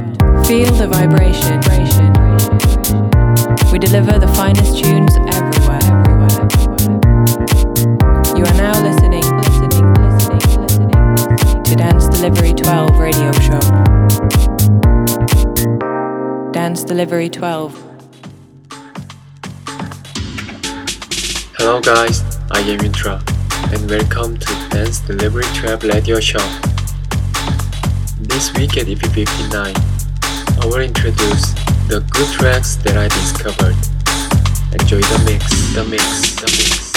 12. Feel the vibration. We deliver the finest tunes everywhere. You are now listening, listening, listening, listening to Dance Delivery 12 radio show. Dance Delivery 12. Hello guys, I am Yunterra, and welcome to Dance Delivery 12 radio show. This week at EP59, I will introduce the good tracks that I discovered. Enjoy the mix, the mix, the mix.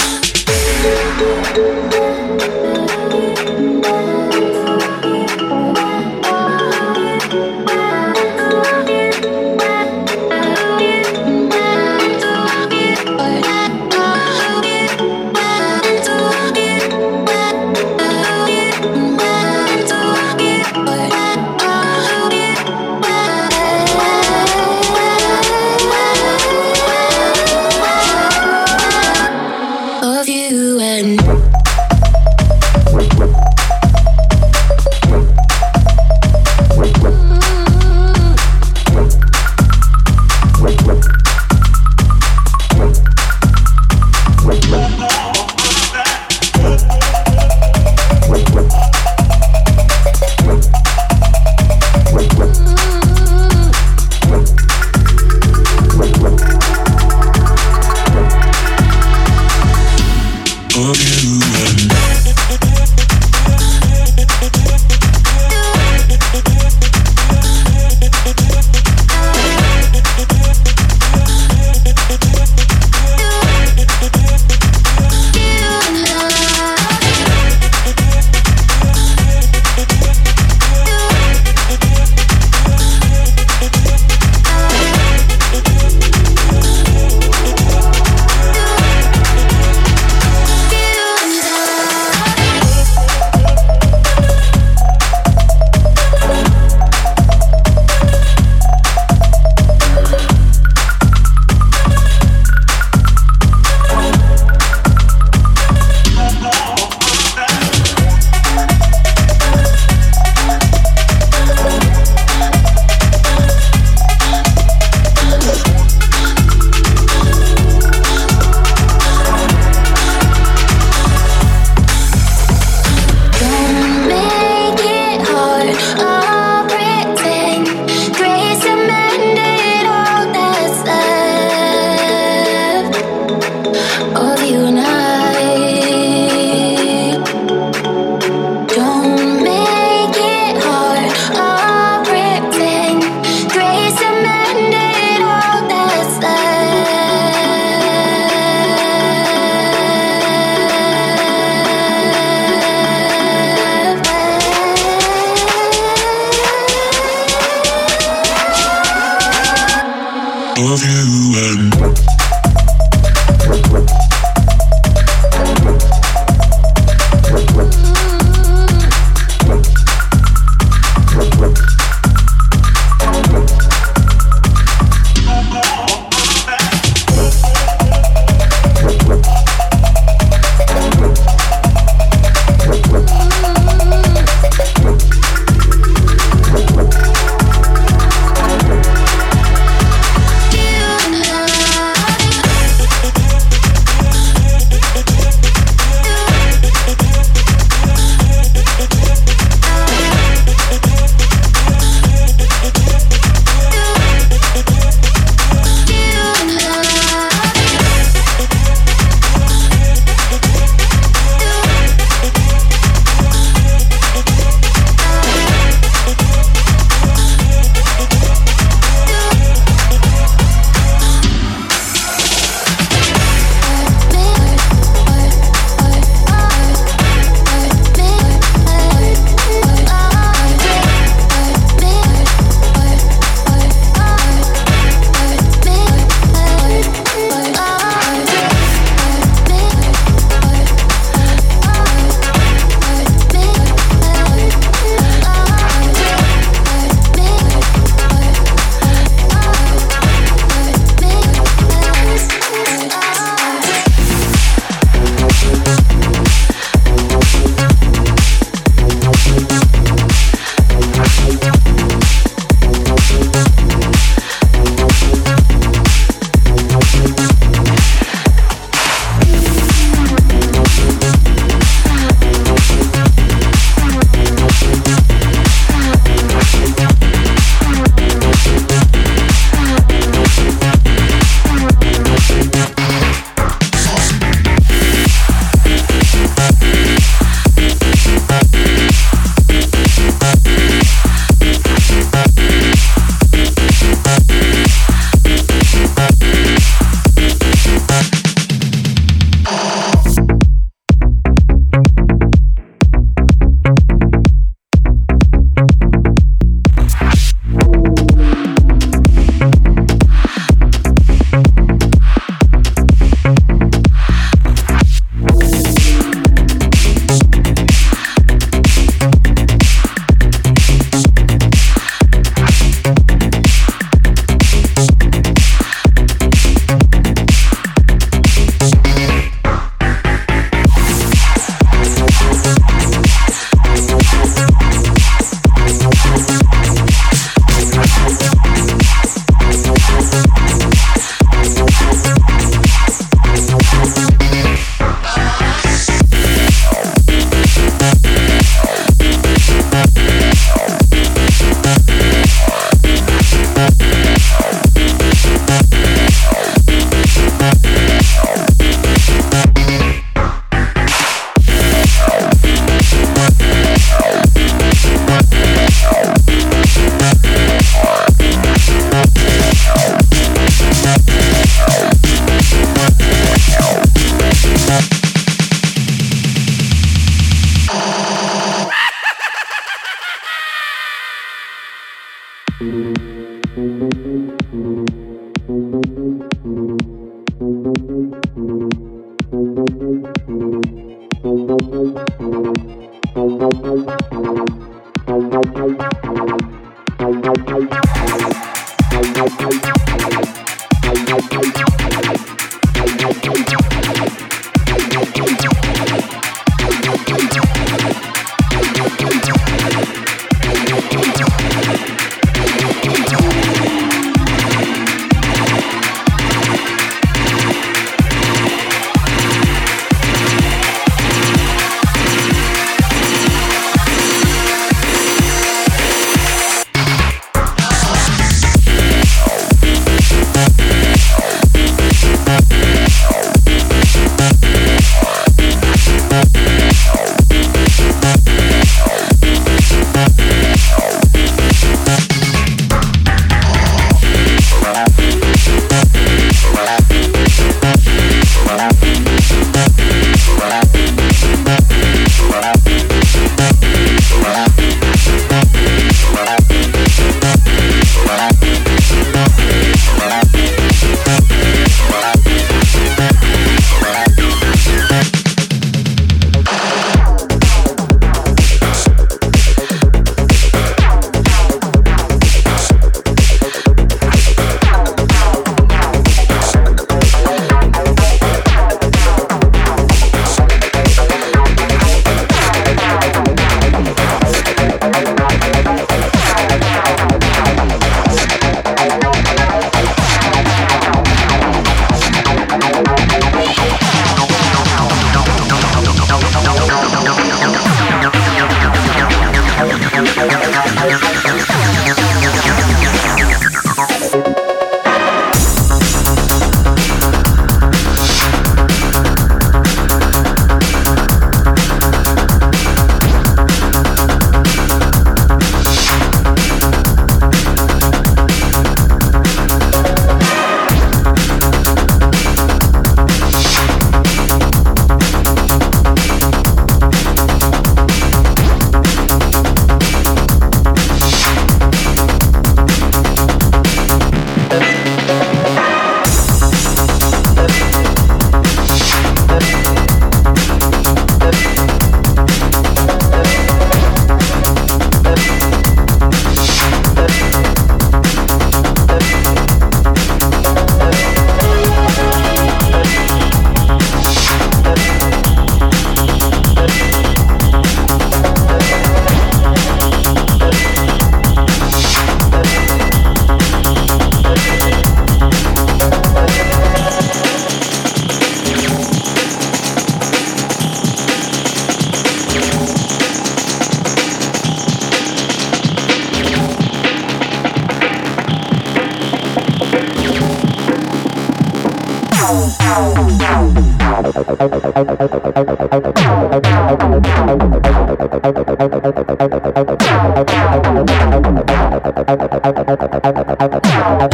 Música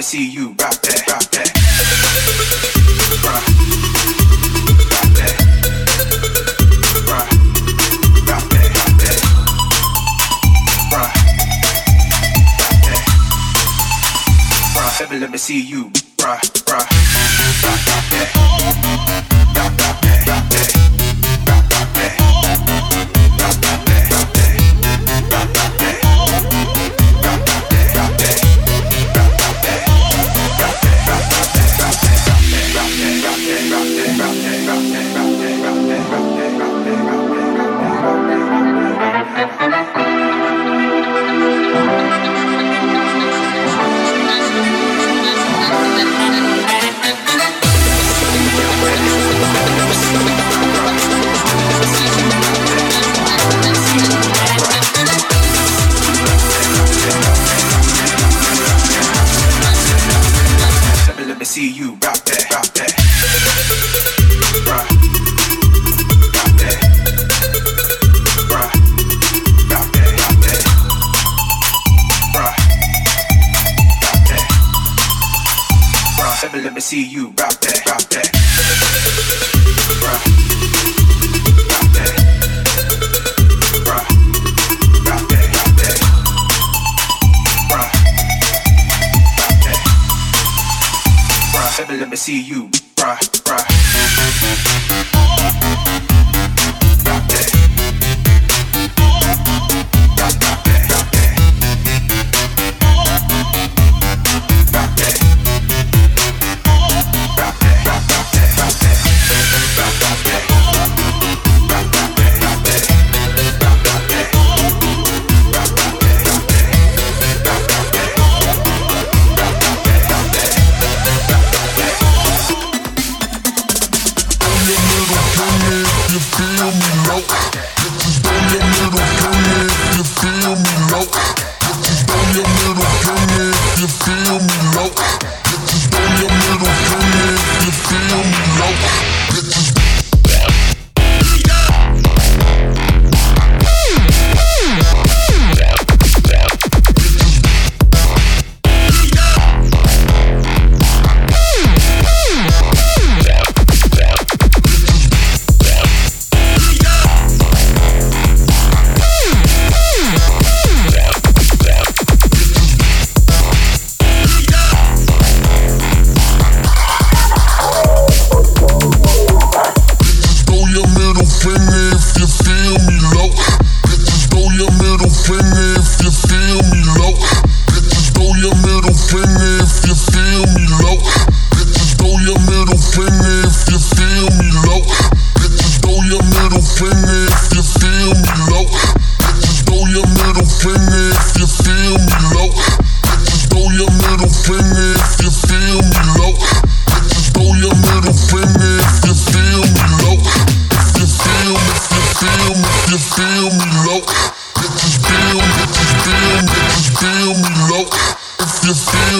me see you rock that, rock that. Rock, rock that. Rock, that, rock that. Rock, that. Rock, let me, let me see you rock. see you.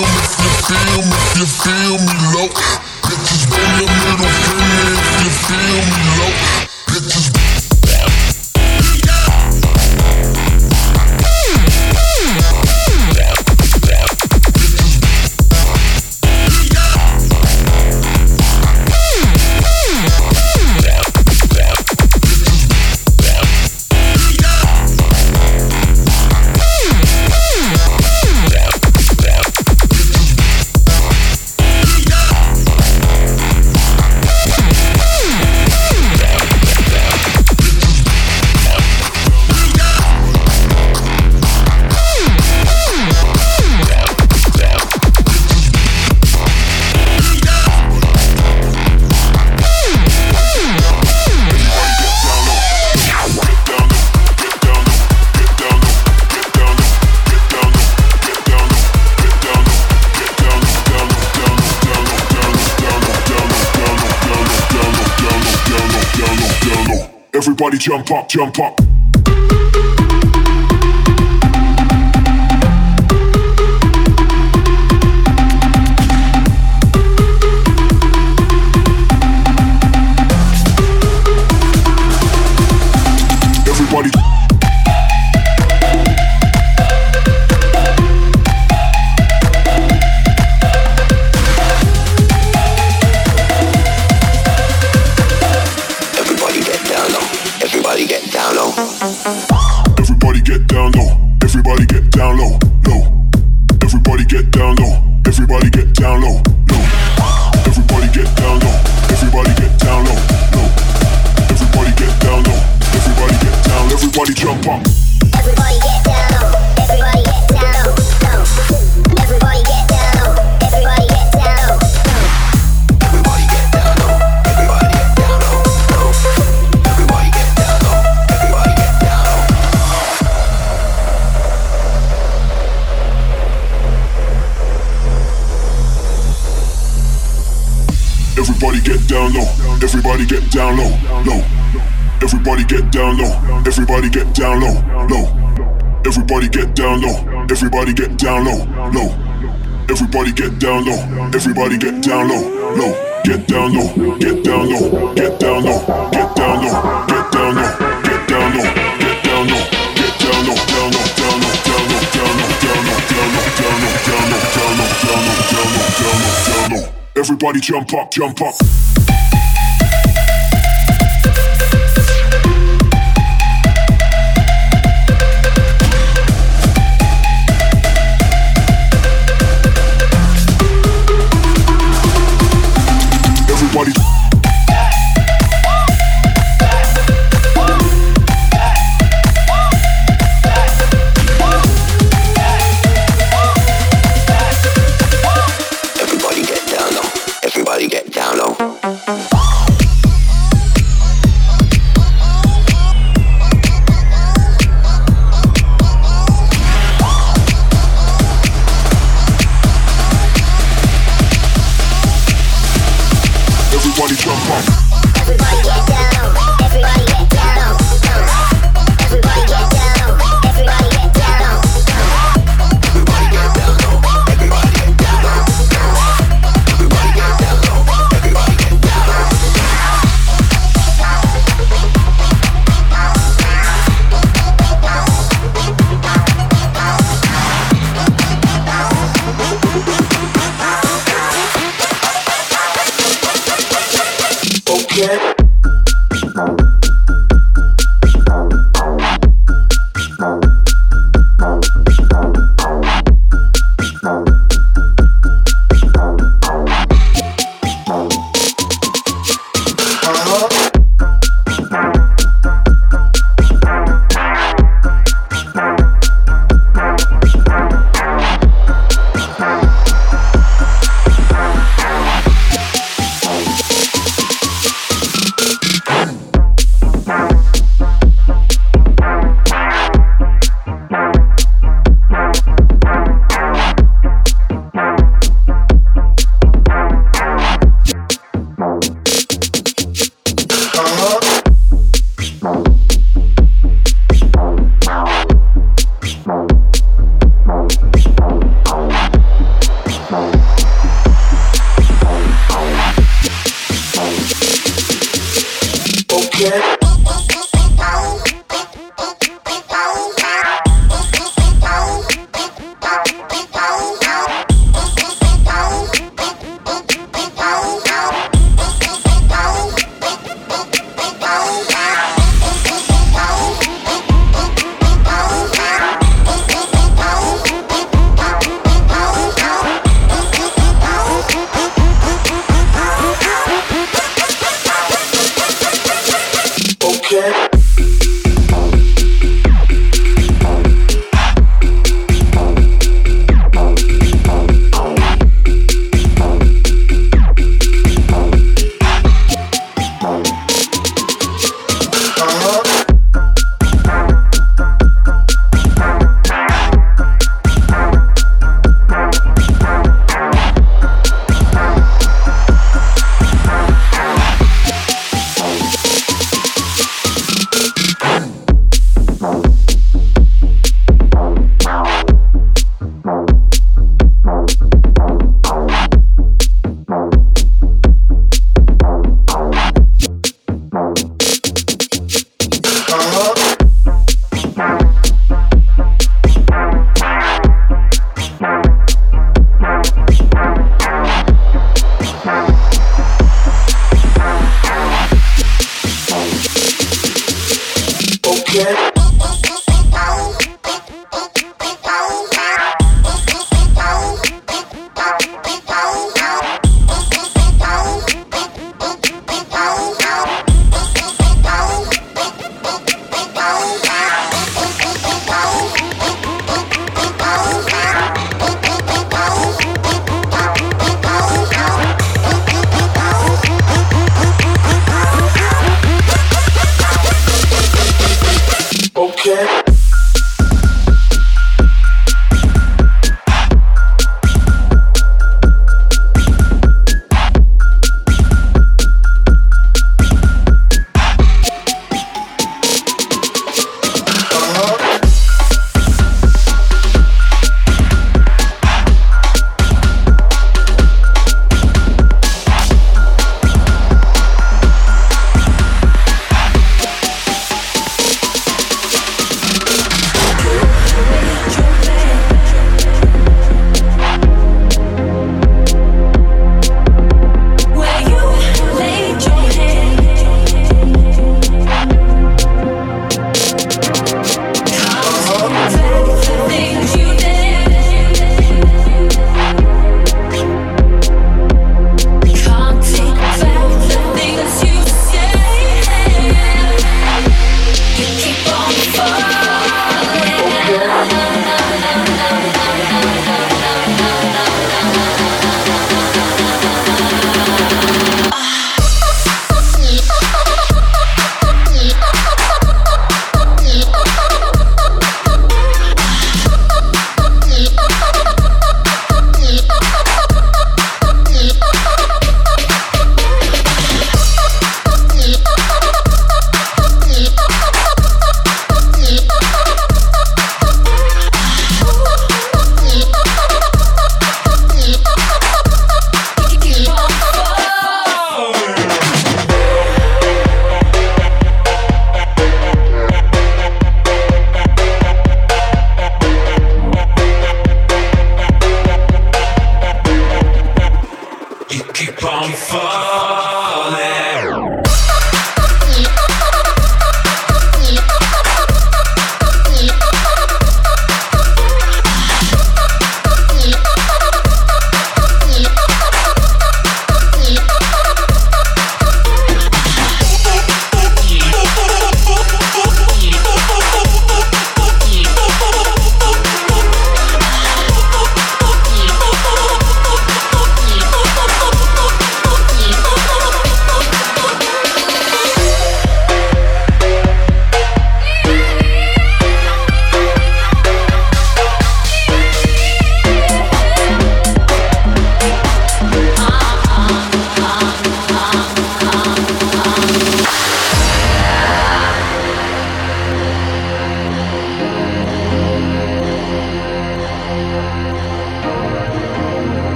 Feel, if you feel, if you feel me low. Jump up, jump up. Everybody get down low, low, Everybody get down low. Everybody get down low, low. Everybody get down low. Everybody get down low, low. Everybody get down low. Everybody get down low, low. get down low, get down low, get down low, get down low, get down low, get down low, get down low, get down low, down low, down low, down low, down low, down low, down low, down low, down low, down low, down low, down low, down low, down low. Everybody jump up, jump up. body jump up.